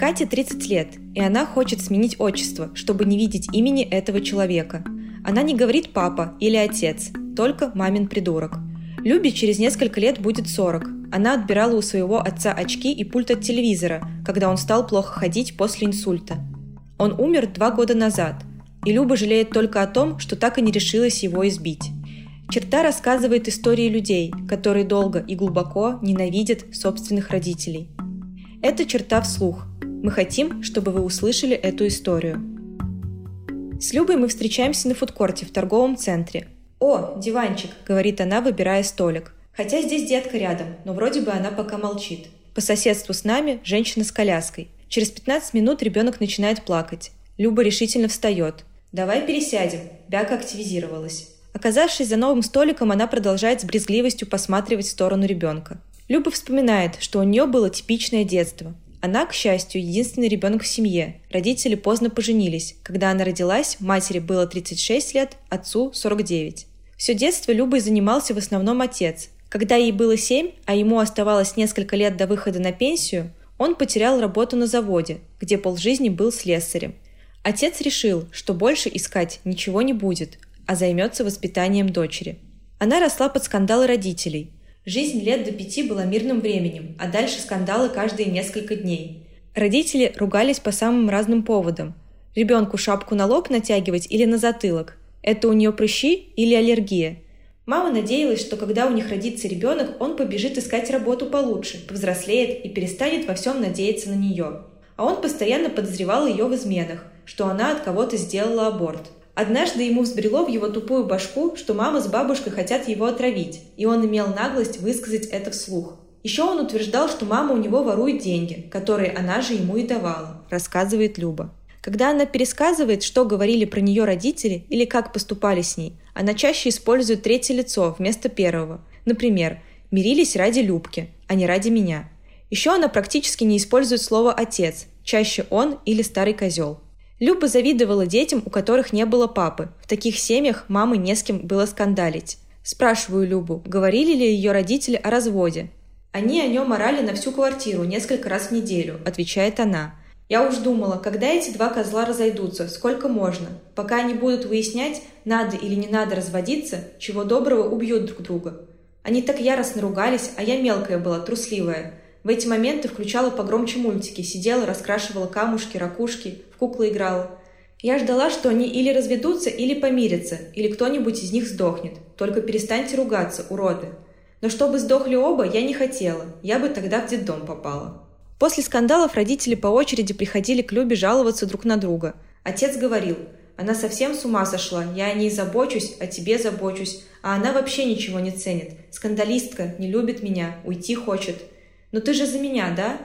Кате 30 лет, и она хочет сменить отчество, чтобы не видеть имени этого человека. Она не говорит «папа» или «отец», только «мамин придурок». Любе через несколько лет будет 40. Она отбирала у своего отца очки и пульт от телевизора, когда он стал плохо ходить после инсульта. Он умер два года назад, и Люба жалеет только о том, что так и не решилась его избить. Черта рассказывает истории людей, которые долго и глубоко ненавидят собственных родителей. Это черта вслух, мы хотим, чтобы вы услышали эту историю. С Любой мы встречаемся на фудкорте в торговом центре. «О, диванчик», — говорит она, выбирая столик. Хотя здесь детка рядом, но вроде бы она пока молчит. По соседству с нами женщина с коляской. Через 15 минут ребенок начинает плакать. Люба решительно встает. «Давай пересядем». Бяка активизировалась. Оказавшись за новым столиком, она продолжает с брезгливостью посматривать в сторону ребенка. Люба вспоминает, что у нее было типичное детство. Она, к счастью, единственный ребенок в семье. Родители поздно поженились. Когда она родилась, матери было 36 лет, отцу 49. Все детство Любой занимался в основном отец. Когда ей было 7, а ему оставалось несколько лет до выхода на пенсию, он потерял работу на заводе, где полжизни был слесарем. Отец решил, что больше искать ничего не будет, а займется воспитанием дочери. Она росла под скандалы родителей – Жизнь лет до пяти была мирным временем, а дальше скандалы каждые несколько дней. Родители ругались по самым разным поводам. Ребенку шапку на лоб натягивать или на затылок? Это у нее прыщи или аллергия? Мама надеялась, что когда у них родится ребенок, он побежит искать работу получше, повзрослеет и перестанет во всем надеяться на нее. А он постоянно подозревал ее в изменах, что она от кого-то сделала аборт – Однажды ему взбрело в его тупую башку, что мама с бабушкой хотят его отравить, и он имел наглость высказать это вслух. Еще он утверждал, что мама у него ворует деньги, которые она же ему и давала, рассказывает Люба. Когда она пересказывает, что говорили про нее родители или как поступали с ней, она чаще использует третье лицо вместо первого. Например, «мирились ради Любки, а не ради меня». Еще она практически не использует слово «отец», чаще «он» или «старый козел». Люба завидовала детям, у которых не было папы. В таких семьях мамы не с кем было скандалить. Спрашиваю Любу, говорили ли ее родители о разводе. «Они о нем орали на всю квартиру несколько раз в неделю», – отвечает она. «Я уж думала, когда эти два козла разойдутся, сколько можно. Пока они будут выяснять, надо или не надо разводиться, чего доброго убьют друг друга. Они так яростно ругались, а я мелкая была, трусливая. В эти моменты включала погромче мультики, сидела, раскрашивала камушки, ракушки, в куклы играла. Я ждала, что они или разведутся, или помирятся, или кто-нибудь из них сдохнет. Только перестаньте ругаться, уроды. Но чтобы сдохли оба, я не хотела. Я бы тогда в детдом попала. После скандалов родители по очереди приходили к Любе жаловаться друг на друга. Отец говорил, она совсем с ума сошла, я о ней забочусь, о тебе забочусь, а она вообще ничего не ценит. Скандалистка, не любит меня, уйти хочет. «Но ты же за меня, да?»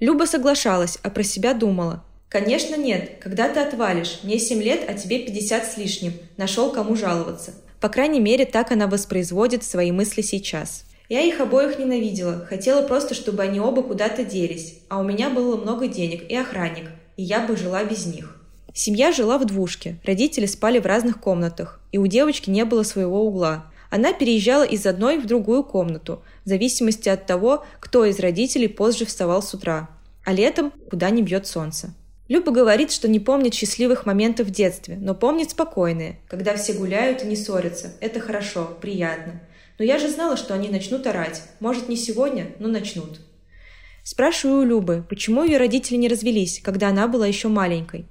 Люба соглашалась, а про себя думала. «Конечно нет. Когда ты отвалишь? Мне 7 лет, а тебе 50 с лишним. Нашел кому жаловаться». По крайней мере, так она воспроизводит свои мысли сейчас. Я их обоих ненавидела, хотела просто, чтобы они оба куда-то делись, а у меня было много денег и охранник, и я бы жила без них. Семья жила в двушке, родители спали в разных комнатах, и у девочки не было своего угла. Она переезжала из одной в другую комнату, в зависимости от того, кто из родителей позже вставал с утра, а летом куда не бьет солнце. Люба говорит, что не помнит счастливых моментов в детстве, но помнит спокойные, когда все гуляют и не ссорятся. Это хорошо, приятно. Но я же знала, что они начнут орать. Может, не сегодня, но начнут. Спрашиваю у Любы, почему ее родители не развелись, когда она была еще маленькой.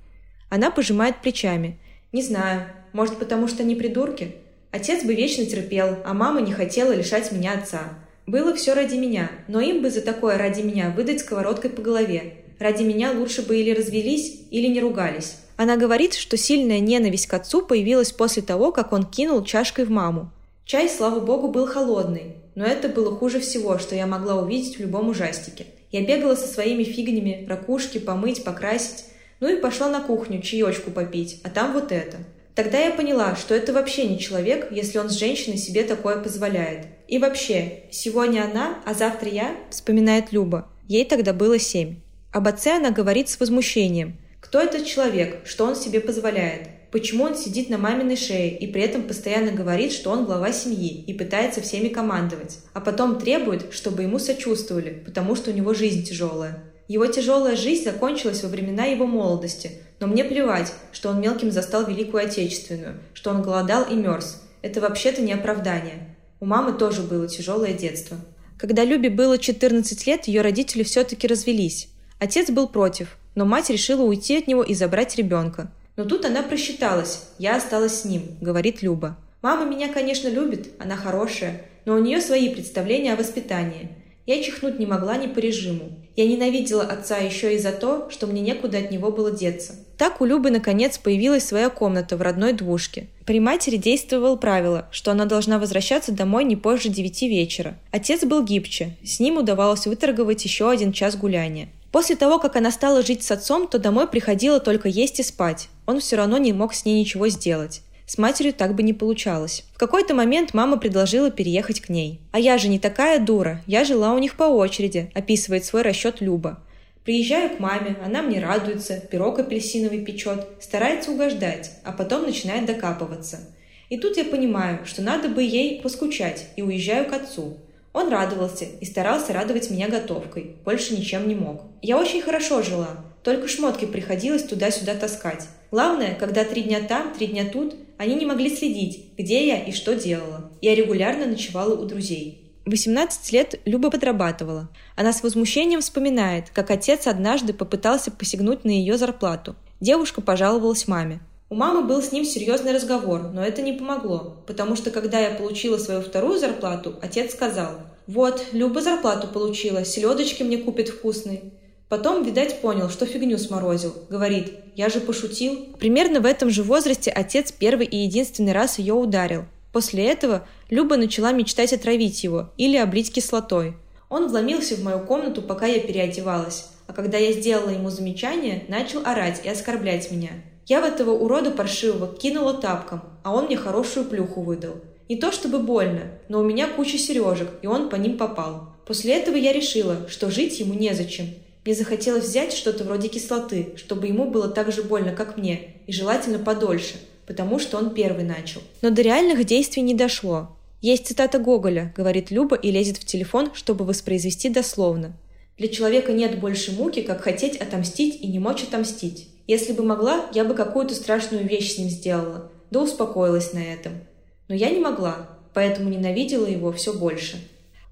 Она пожимает плечами. «Не знаю. Может, потому что они придурки? Отец бы вечно терпел, а мама не хотела лишать меня отца. Было все ради меня, но им бы за такое ради меня выдать сковородкой по голове. Ради меня лучше бы или развелись, или не ругались. Она говорит, что сильная ненависть к отцу появилась после того, как он кинул чашкой в маму. Чай, слава богу, был холодный, но это было хуже всего, что я могла увидеть в любом ужастике. Я бегала со своими фигнями, ракушки, помыть, покрасить, ну и пошла на кухню чаечку попить, а там вот это. Тогда я поняла, что это вообще не человек, если он с женщиной себе такое позволяет. И вообще, сегодня она, а завтра я, вспоминает Люба. Ей тогда было семь. Об отце она говорит с возмущением. Кто этот человек, что он себе позволяет? Почему он сидит на маминой шее и при этом постоянно говорит, что он глава семьи и пытается всеми командовать, а потом требует, чтобы ему сочувствовали, потому что у него жизнь тяжелая? Его тяжелая жизнь закончилась во времена его молодости, но мне плевать, что он мелким застал Великую Отечественную, что он голодал и мерз. Это вообще-то не оправдание. У мамы тоже было тяжелое детство. Когда Любе было 14 лет, ее родители все-таки развелись. Отец был против, но мать решила уйти от него и забрать ребенка. Но тут она просчиталась. Я осталась с ним, говорит Люба. Мама меня, конечно, любит, она хорошая, но у нее свои представления о воспитании. Я чихнуть не могла ни по режиму. Я ненавидела отца еще и за то, что мне некуда от него было деться. Так у Любы наконец появилась своя комната в родной двушке. При матери действовало правило, что она должна возвращаться домой не позже девяти вечера. Отец был гибче, с ним удавалось выторговать еще один час гуляния. После того, как она стала жить с отцом, то домой приходила только есть и спать. Он все равно не мог с ней ничего сделать. С матерью так бы не получалось. В какой-то момент мама предложила переехать к ней. «А я же не такая дура, я жила у них по очереди», – описывает свой расчет Люба. Приезжаю к маме, она мне радуется, пирог апельсиновый печет, старается угождать, а потом начинает докапываться. И тут я понимаю, что надо бы ей поскучать, и уезжаю к отцу. Он радовался и старался радовать меня готовкой, больше ничем не мог. Я очень хорошо жила, только шмотки приходилось туда-сюда таскать. Главное, когда три дня там, три дня тут, они не могли следить, где я и что делала. Я регулярно ночевала у друзей. В 18 лет Люба подрабатывала. Она с возмущением вспоминает, как отец однажды попытался посягнуть на ее зарплату. Девушка пожаловалась маме. У мамы был с ним серьезный разговор, но это не помогло, потому что когда я получила свою вторую зарплату, отец сказал, «Вот, Люба зарплату получила, селедочки мне купит вкусные». Потом, видать, понял, что фигню сморозил. Говорит, я же пошутил. Примерно в этом же возрасте отец первый и единственный раз ее ударил. После этого Люба начала мечтать отравить его или облить кислотой. Он вломился в мою комнату, пока я переодевалась, а когда я сделала ему замечание, начал орать и оскорблять меня. Я в этого урода паршивого кинула тапком, а он мне хорошую плюху выдал. Не то чтобы больно, но у меня куча сережек, и он по ним попал. После этого я решила, что жить ему незачем, мне захотелось взять что-то вроде кислоты, чтобы ему было так же больно, как мне, и желательно подольше, потому что он первый начал. Но до реальных действий не дошло. Есть цитата Гоголя, говорит Люба и лезет в телефон, чтобы воспроизвести дословно. Для человека нет больше муки, как хотеть отомстить и не мочь отомстить. Если бы могла, я бы какую-то страшную вещь с ним сделала, да успокоилась на этом. Но я не могла, поэтому ненавидела его все больше.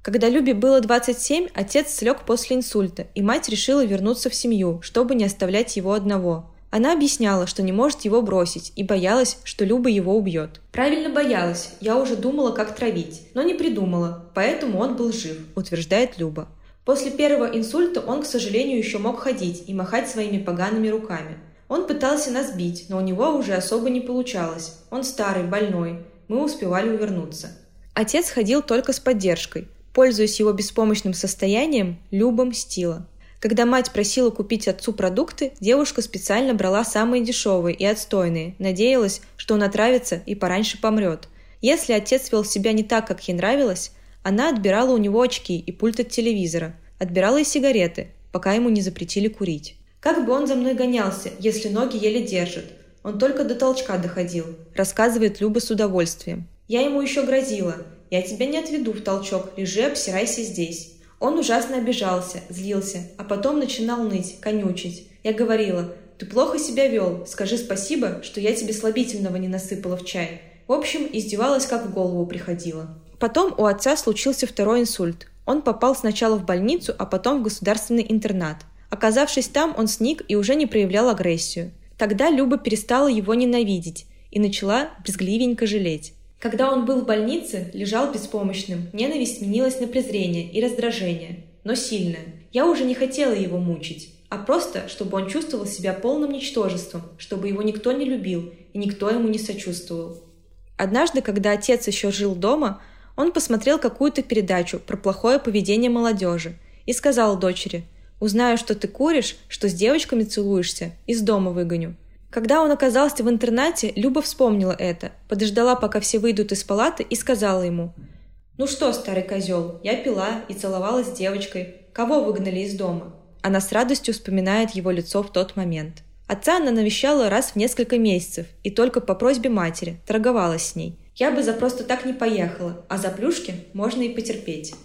Когда Любе было 27, отец слег после инсульта, и мать решила вернуться в семью, чтобы не оставлять его одного. Она объясняла, что не может его бросить, и боялась, что Люба его убьет. «Правильно боялась. Я уже думала, как травить, но не придумала, поэтому он был жив», – утверждает Люба. После первого инсульта он, к сожалению, еще мог ходить и махать своими погаными руками. Он пытался нас бить, но у него уже особо не получалось. Он старый, больной. Мы успевали увернуться. Отец ходил только с поддержкой. Пользуясь его беспомощным состоянием, Люба мстила. Когда мать просила купить отцу продукты, девушка специально брала самые дешевые и отстойные, надеялась, что он отравится и пораньше помрет. Если отец вел себя не так, как ей нравилось, она отбирала у него очки и пульт от телевизора, отбирала и сигареты, пока ему не запретили курить. Как бы он за мной гонялся, если ноги еле держит. Он только до толчка доходил, рассказывает Люба с удовольствием. Я ему еще грозила. Я тебя не отведу в толчок, лежи, обсирайся здесь. Он ужасно обижался, злился, а потом начинал ныть, конючить. Я говорила, ты плохо себя вел, скажи спасибо, что я тебе слабительного не насыпала в чай. В общем, издевалась, как в голову приходила. Потом у отца случился второй инсульт. Он попал сначала в больницу, а потом в государственный интернат. Оказавшись там, он сник и уже не проявлял агрессию. Тогда Люба перестала его ненавидеть и начала брезгливенько жалеть. Когда он был в больнице, лежал беспомощным, ненависть сменилась на презрение и раздражение, но сильное. Я уже не хотела его мучить, а просто, чтобы он чувствовал себя полным ничтожеством, чтобы его никто не любил и никто ему не сочувствовал. Однажды, когда отец еще жил дома, он посмотрел какую-то передачу про плохое поведение молодежи и сказал дочери, «Узнаю, что ты куришь, что с девочками целуешься, из дома выгоню». Когда он оказался в интернате, Люба вспомнила это, подождала, пока все выйдут из палаты, и сказала ему «Ну что, старый козел, я пила и целовалась с девочкой. Кого выгнали из дома?» Она с радостью вспоминает его лицо в тот момент. Отца она навещала раз в несколько месяцев, и только по просьбе матери, торговалась с ней. «Я бы за просто так не поехала, а за плюшки можно и потерпеть».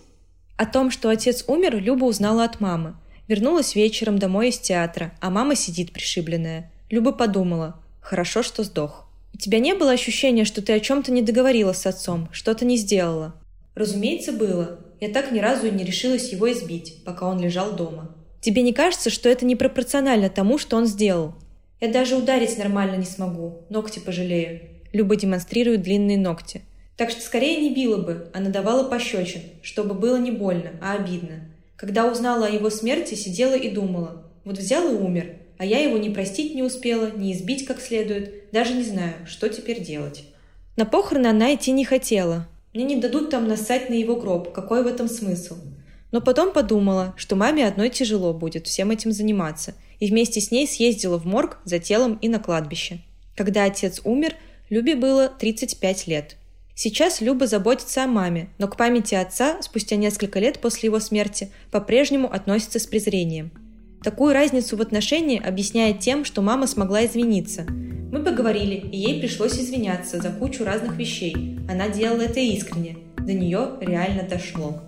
О том, что отец умер, Люба узнала от мамы. Вернулась вечером домой из театра, а мама сидит пришибленная. Люба подумала, хорошо, что сдох. У тебя не было ощущения, что ты о чем-то не договорила с отцом, что-то не сделала? Разумеется, было. Я так ни разу и не решилась его избить, пока он лежал дома. Тебе не кажется, что это непропорционально тому, что он сделал? Я даже ударить нормально не смогу, ногти пожалею. Люба демонстрирует длинные ногти. Так что скорее не била бы, а надавала пощечин, чтобы было не больно, а обидно. Когда узнала о его смерти, сидела и думала. Вот взял и умер, а я его не простить не успела, не избить как следует, даже не знаю, что теперь делать. На похороны она идти не хотела. Мне не дадут там нассать на его гроб, какой в этом смысл? Но потом подумала, что маме одной тяжело будет всем этим заниматься, и вместе с ней съездила в морг за телом и на кладбище. Когда отец умер, Любе было 35 лет. Сейчас Люба заботится о маме, но к памяти отца спустя несколько лет после его смерти по-прежнему относится с презрением. Такую разницу в отношении объясняет тем, что мама смогла извиниться. Мы поговорили, и ей пришлось извиняться за кучу разных вещей. Она делала это искренне. До нее реально дошло.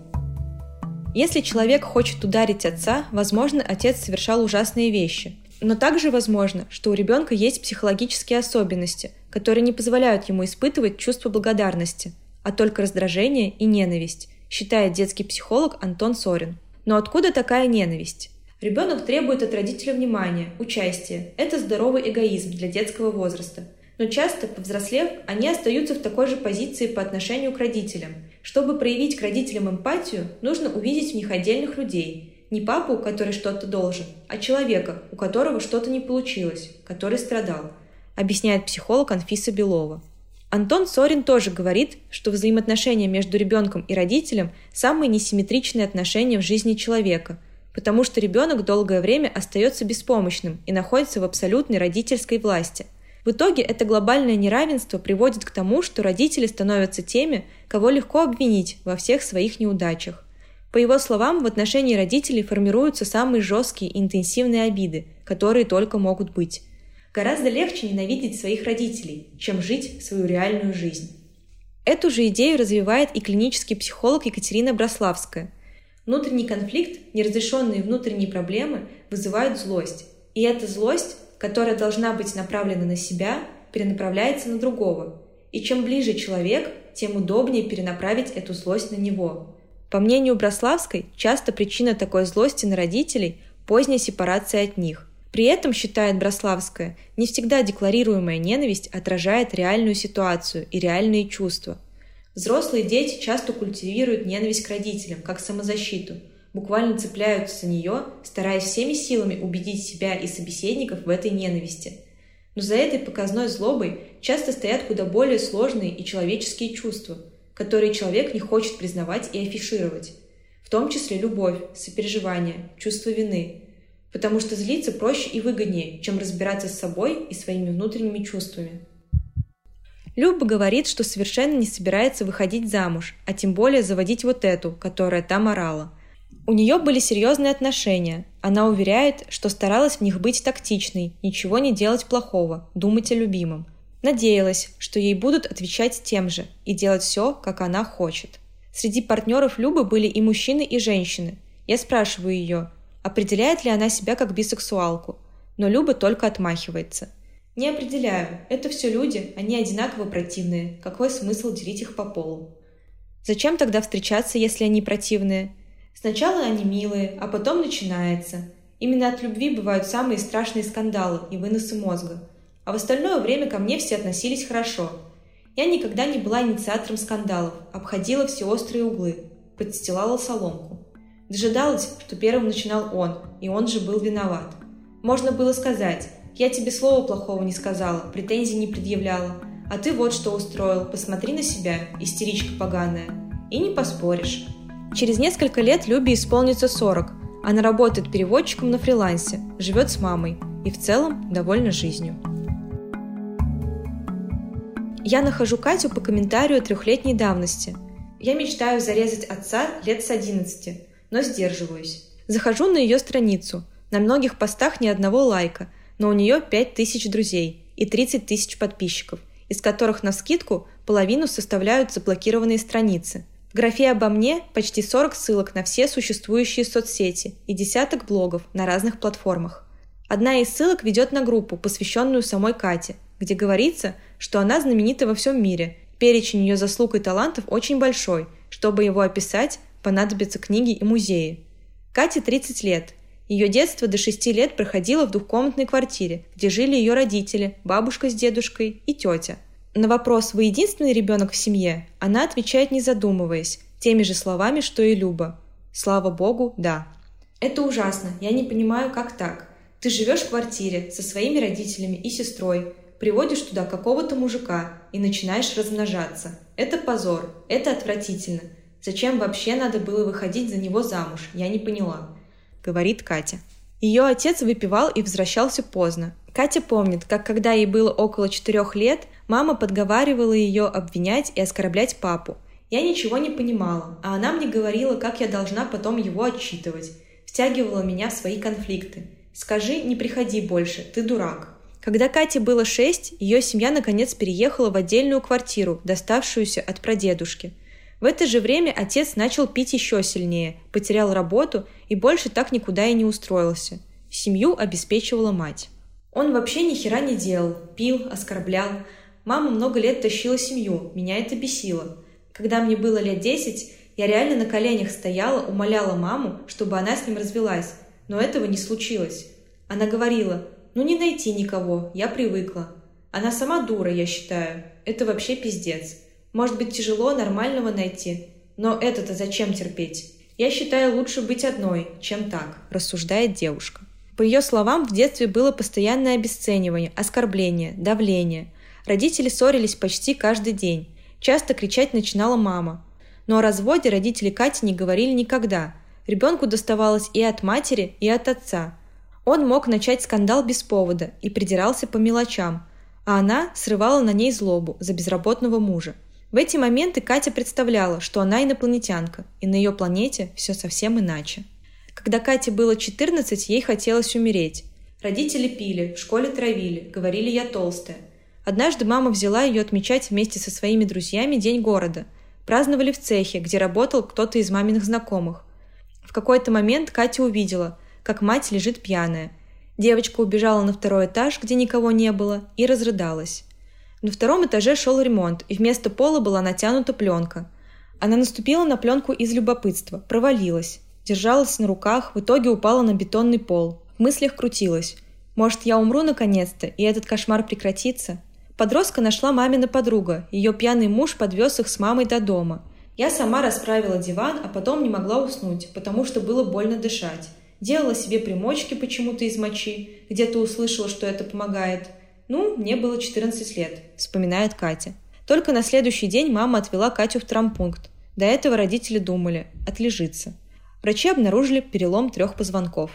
Если человек хочет ударить отца, возможно, отец совершал ужасные вещи. Но также возможно, что у ребенка есть психологические особенности, которые не позволяют ему испытывать чувство благодарности, а только раздражение и ненависть, считает детский психолог Антон Сорин. Но откуда такая ненависть? Ребенок требует от родителя внимания, участия. Это здоровый эгоизм для детского возраста – но часто, повзрослев, они остаются в такой же позиции по отношению к родителям. Чтобы проявить к родителям эмпатию, нужно увидеть в них отдельных людей. Не папу, который что-то должен, а человека, у которого что-то не получилось, который страдал, объясняет психолог Анфиса Белова. Антон Сорин тоже говорит, что взаимоотношения между ребенком и родителем – самые несимметричные отношения в жизни человека, потому что ребенок долгое время остается беспомощным и находится в абсолютной родительской власти – в итоге это глобальное неравенство приводит к тому, что родители становятся теми, кого легко обвинить во всех своих неудачах. По его словам, в отношении родителей формируются самые жесткие и интенсивные обиды, которые только могут быть. Гораздо легче ненавидеть своих родителей, чем жить свою реальную жизнь. Эту же идею развивает и клинический психолог Екатерина Брославская. Внутренний конфликт, неразрешенные внутренние проблемы вызывают злость. И эта злость которая должна быть направлена на себя, перенаправляется на другого. И чем ближе человек, тем удобнее перенаправить эту злость на него. По мнению Брославской, часто причина такой злости на родителей – поздняя сепарация от них. При этом, считает Брославская, не всегда декларируемая ненависть отражает реальную ситуацию и реальные чувства. Взрослые дети часто культивируют ненависть к родителям, как самозащиту – буквально цепляются за нее, стараясь всеми силами убедить себя и собеседников в этой ненависти. Но за этой показной злобой часто стоят куда более сложные и человеческие чувства, которые человек не хочет признавать и афишировать, в том числе любовь, сопереживание, чувство вины, потому что злиться проще и выгоднее, чем разбираться с собой и своими внутренними чувствами. Люба говорит, что совершенно не собирается выходить замуж, а тем более заводить вот эту, которая там орала – у нее были серьезные отношения. Она уверяет, что старалась в них быть тактичной, ничего не делать плохого, думать о любимом. Надеялась, что ей будут отвечать тем же и делать все, как она хочет. Среди партнеров Любы были и мужчины, и женщины. Я спрашиваю ее, определяет ли она себя как бисексуалку, но Люба только отмахивается. «Не определяю. Это все люди, они одинаково противные. Какой смысл делить их по полу?» «Зачем тогда встречаться, если они противные?» Сначала они милые, а потом начинается. Именно от любви бывают самые страшные скандалы и выносы мозга. А в остальное время ко мне все относились хорошо. Я никогда не была инициатором скандалов, обходила все острые углы, подстилала соломку. Дожидалась, что первым начинал он, и он же был виноват. Можно было сказать, я тебе слова плохого не сказала, претензий не предъявляла, а ты вот что устроил, посмотри на себя, истеричка поганая. И не поспоришь. Через несколько лет Любе исполнится 40. Она работает переводчиком на фрилансе, живет с мамой и в целом довольна жизнью. Я нахожу Катю по комментарию трехлетней давности. Я мечтаю зарезать отца лет с 11, но сдерживаюсь. Захожу на ее страницу. На многих постах ни одного лайка, но у нее 5000 друзей и 30 тысяч подписчиков, из которых на скидку половину составляют заблокированные страницы – В графе «Обо мне» почти 40 ссылок на все существующие соцсети и десяток блогов на разных платформах. Одна из ссылок ведет на группу, посвященную самой Кате, где говорится, что она знаменита во всем мире. Перечень ее заслуг и талантов очень большой. Чтобы его описать, понадобятся книги и музеи. Кате 30 лет. Ее детство до 6 лет проходило в двухкомнатной квартире, где жили ее родители, бабушка с дедушкой и тетя – на вопрос «Вы единственный ребенок в семье?» она отвечает, не задумываясь, теми же словами, что и Люба. Слава богу, да. Это ужасно, я не понимаю, как так. Ты живешь в квартире со своими родителями и сестрой, приводишь туда какого-то мужика и начинаешь размножаться. Это позор, это отвратительно. Зачем вообще надо было выходить за него замуж, я не поняла. Говорит Катя. Ее отец выпивал и возвращался поздно. Катя помнит, как когда ей было около четырех лет, Мама подговаривала ее обвинять и оскорблять папу. Я ничего не понимала, а она мне говорила, как я должна потом его отчитывать. Втягивала меня в свои конфликты. «Скажи, не приходи больше, ты дурак». Когда Кате было шесть, ее семья наконец переехала в отдельную квартиру, доставшуюся от прадедушки. В это же время отец начал пить еще сильнее, потерял работу и больше так никуда и не устроился. Семью обеспечивала мать. Он вообще ни хера не делал, пил, оскорблял, Мама много лет тащила семью, меня это бесило. Когда мне было лет десять, я реально на коленях стояла, умоляла маму, чтобы она с ним развелась, но этого не случилось. Она говорила, ну не найти никого, я привыкла. Она сама дура, я считаю. Это вообще пиздец. Может быть тяжело нормального найти, но это-то зачем терпеть? Я считаю лучше быть одной, чем так, рассуждает девушка. По ее словам, в детстве было постоянное обесценивание, оскорбление, давление – Родители ссорились почти каждый день. Часто кричать начинала мама. Но о разводе родители Кати не говорили никогда. Ребенку доставалось и от матери, и от отца. Он мог начать скандал без повода и придирался по мелочам, а она срывала на ней злобу за безработного мужа. В эти моменты Катя представляла, что она инопланетянка, и на ее планете все совсем иначе. Когда Кате было 14, ей хотелось умереть. Родители пили, в школе травили, говорили «я толстая». Однажды мама взяла ее отмечать вместе со своими друзьями День города. Праздновали в цехе, где работал кто-то из маминых знакомых. В какой-то момент Катя увидела, как мать лежит пьяная. Девочка убежала на второй этаж, где никого не было, и разрыдалась. На втором этаже шел ремонт, и вместо пола была натянута пленка. Она наступила на пленку из любопытства, провалилась, держалась на руках, в итоге упала на бетонный пол. В мыслях крутилась. Может, я умру наконец-то, и этот кошмар прекратится? Подростка нашла мамина подруга. Ее пьяный муж подвез их с мамой до дома. Я сама расправила диван, а потом не могла уснуть, потому что было больно дышать. Делала себе примочки почему-то из мочи. Где-то услышала, что это помогает. Ну, мне было 14 лет, вспоминает Катя. Только на следующий день мама отвела Катю в травмпункт. До этого родители думали – отлежиться. Врачи обнаружили перелом трех позвонков.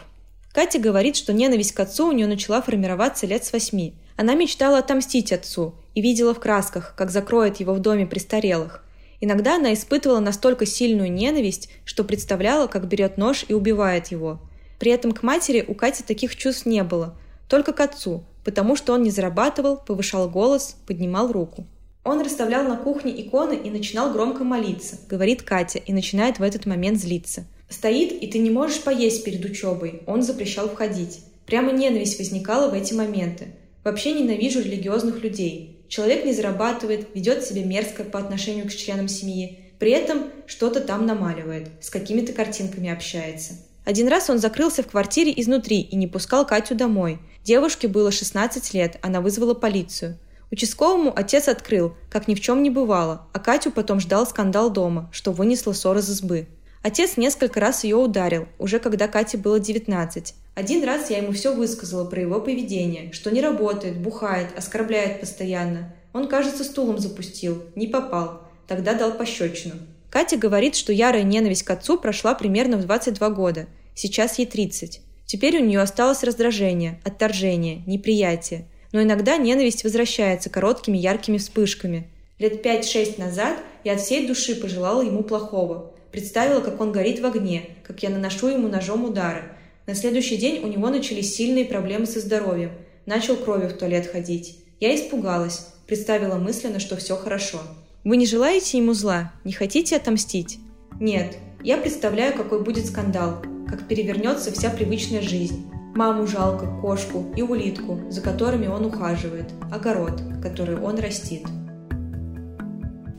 Катя говорит, что ненависть к отцу у нее начала формироваться лет с восьми – она мечтала отомстить отцу и видела в красках, как закроет его в доме престарелых. Иногда она испытывала настолько сильную ненависть, что представляла, как берет нож и убивает его. При этом к матери у Кати таких чувств не было, только к отцу, потому что он не зарабатывал, повышал голос, поднимал руку. Он расставлял на кухне иконы и начинал громко молиться, говорит Катя, и начинает в этот момент злиться. Стоит, и ты не можешь поесть перед учебой, он запрещал входить. Прямо ненависть возникала в эти моменты. Вообще ненавижу религиозных людей. Человек не зарабатывает, ведет себя мерзко по отношению к членам семьи, при этом что-то там намаливает, с какими-то картинками общается. Один раз он закрылся в квартире изнутри и не пускал Катю домой. Девушке было 16 лет, она вызвала полицию. Участковому отец открыл, как ни в чем не бывало, а Катю потом ждал скандал дома, что вынесло ссор из избы. Отец несколько раз ее ударил, уже когда Кате было 19. Один раз я ему все высказала про его поведение, что не работает, бухает, оскорбляет постоянно. Он, кажется, стулом запустил, не попал. Тогда дал пощечину. Катя говорит, что ярая ненависть к отцу прошла примерно в 22 года. Сейчас ей 30. Теперь у нее осталось раздражение, отторжение, неприятие. Но иногда ненависть возвращается короткими яркими вспышками. Лет 5-6 назад я от всей души пожелала ему плохого. Представила, как он горит в огне, как я наношу ему ножом удары, на следующий день у него начались сильные проблемы со здоровьем. Начал кровью в туалет ходить. Я испугалась, представила мысленно, что все хорошо. Вы не желаете ему зла? Не хотите отомстить? Нет. Я представляю, какой будет скандал, как перевернется вся привычная жизнь. Маму жалко, кошку и улитку, за которыми он ухаживает, огород, который он растит.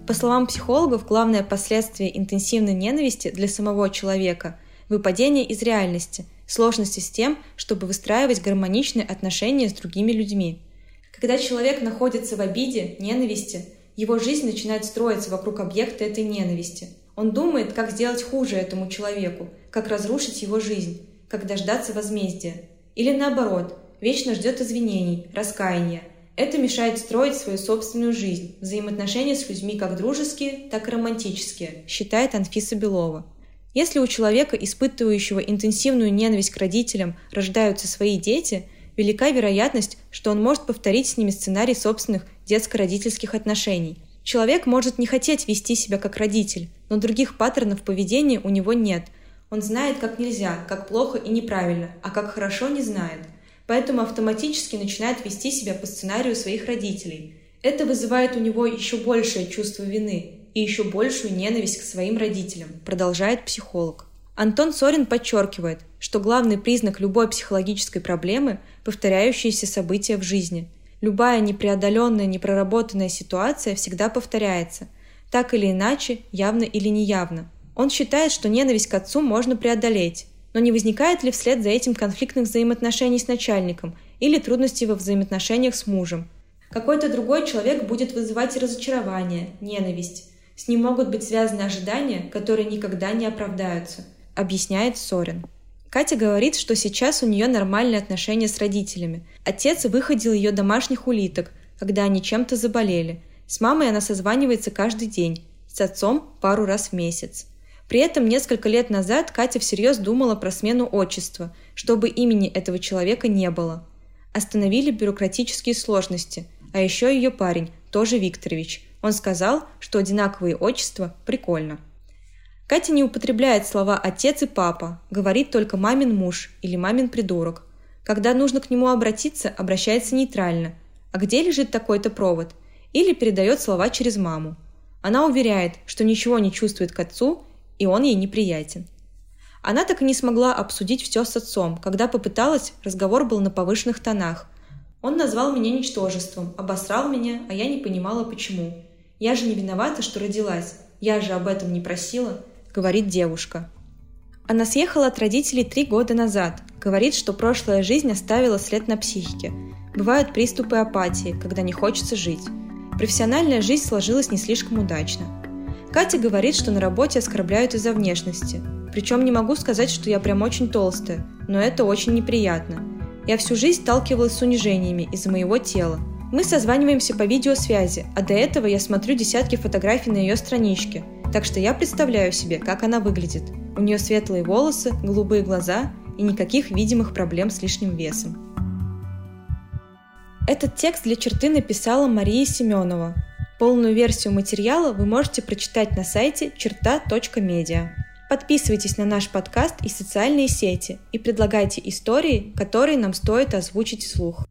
По словам психологов, главное последствие интенсивной ненависти для самого человека – выпадение из реальности, сложности с тем, чтобы выстраивать гармоничные отношения с другими людьми. Когда человек находится в обиде, ненависти, его жизнь начинает строиться вокруг объекта этой ненависти. Он думает, как сделать хуже этому человеку, как разрушить его жизнь, как дождаться возмездия. Или наоборот, вечно ждет извинений, раскаяния. Это мешает строить свою собственную жизнь, взаимоотношения с людьми как дружеские, так и романтические, считает Анфиса Белова. Если у человека, испытывающего интенсивную ненависть к родителям, рождаются свои дети – велика вероятность, что он может повторить с ними сценарий собственных детско-родительских отношений. Человек может не хотеть вести себя как родитель, но других паттернов поведения у него нет. Он знает, как нельзя, как плохо и неправильно, а как хорошо не знает. Поэтому автоматически начинает вести себя по сценарию своих родителей. Это вызывает у него еще большее чувство вины и еще большую ненависть к своим родителям, продолжает психолог. Антон Сорин подчеркивает, что главный признак любой психологической проблемы – повторяющиеся события в жизни. Любая непреодоленная, непроработанная ситуация всегда повторяется, так или иначе, явно или неявно. Он считает, что ненависть к отцу можно преодолеть, но не возникает ли вслед за этим конфликтных взаимоотношений с начальником или трудностей во взаимоотношениях с мужем? Какой-то другой человек будет вызывать разочарование, ненависть. С ним могут быть связаны ожидания, которые никогда не оправдаются – объясняет Сорин. Катя говорит, что сейчас у нее нормальные отношения с родителями. Отец выходил ее домашних улиток, когда они чем-то заболели. С мамой она созванивается каждый день, с отцом пару раз в месяц. При этом несколько лет назад Катя всерьез думала про смену отчества, чтобы имени этого человека не было. Остановили бюрократические сложности, а еще ее парень, тоже Викторович. Он сказал, что одинаковые отчества прикольно. Катя не употребляет слова «отец» и «папа», говорит только «мамин муж» или «мамин придурок». Когда нужно к нему обратиться, обращается нейтрально. «А где лежит такой-то провод?» Или передает слова через маму. Она уверяет, что ничего не чувствует к отцу, и он ей неприятен. Она так и не смогла обсудить все с отцом. Когда попыталась, разговор был на повышенных тонах. Он назвал меня ничтожеством, обосрал меня, а я не понимала почему. Я же не виновата, что родилась. Я же об этом не просила. – говорит девушка. Она съехала от родителей три года назад. Говорит, что прошлая жизнь оставила след на психике. Бывают приступы апатии, когда не хочется жить. Профессиональная жизнь сложилась не слишком удачно. Катя говорит, что на работе оскорбляют из-за внешности. Причем не могу сказать, что я прям очень толстая, но это очень неприятно. Я всю жизнь сталкивалась с унижениями из-за моего тела. Мы созваниваемся по видеосвязи, а до этого я смотрю десятки фотографий на ее страничке – так что я представляю себе, как она выглядит. У нее светлые волосы, голубые глаза и никаких видимых проблем с лишним весом. Этот текст для черты написала Мария Семенова. Полную версию материала вы можете прочитать на сайте черта.медиа. Подписывайтесь на наш подкаст и социальные сети и предлагайте истории, которые нам стоит озвучить вслух.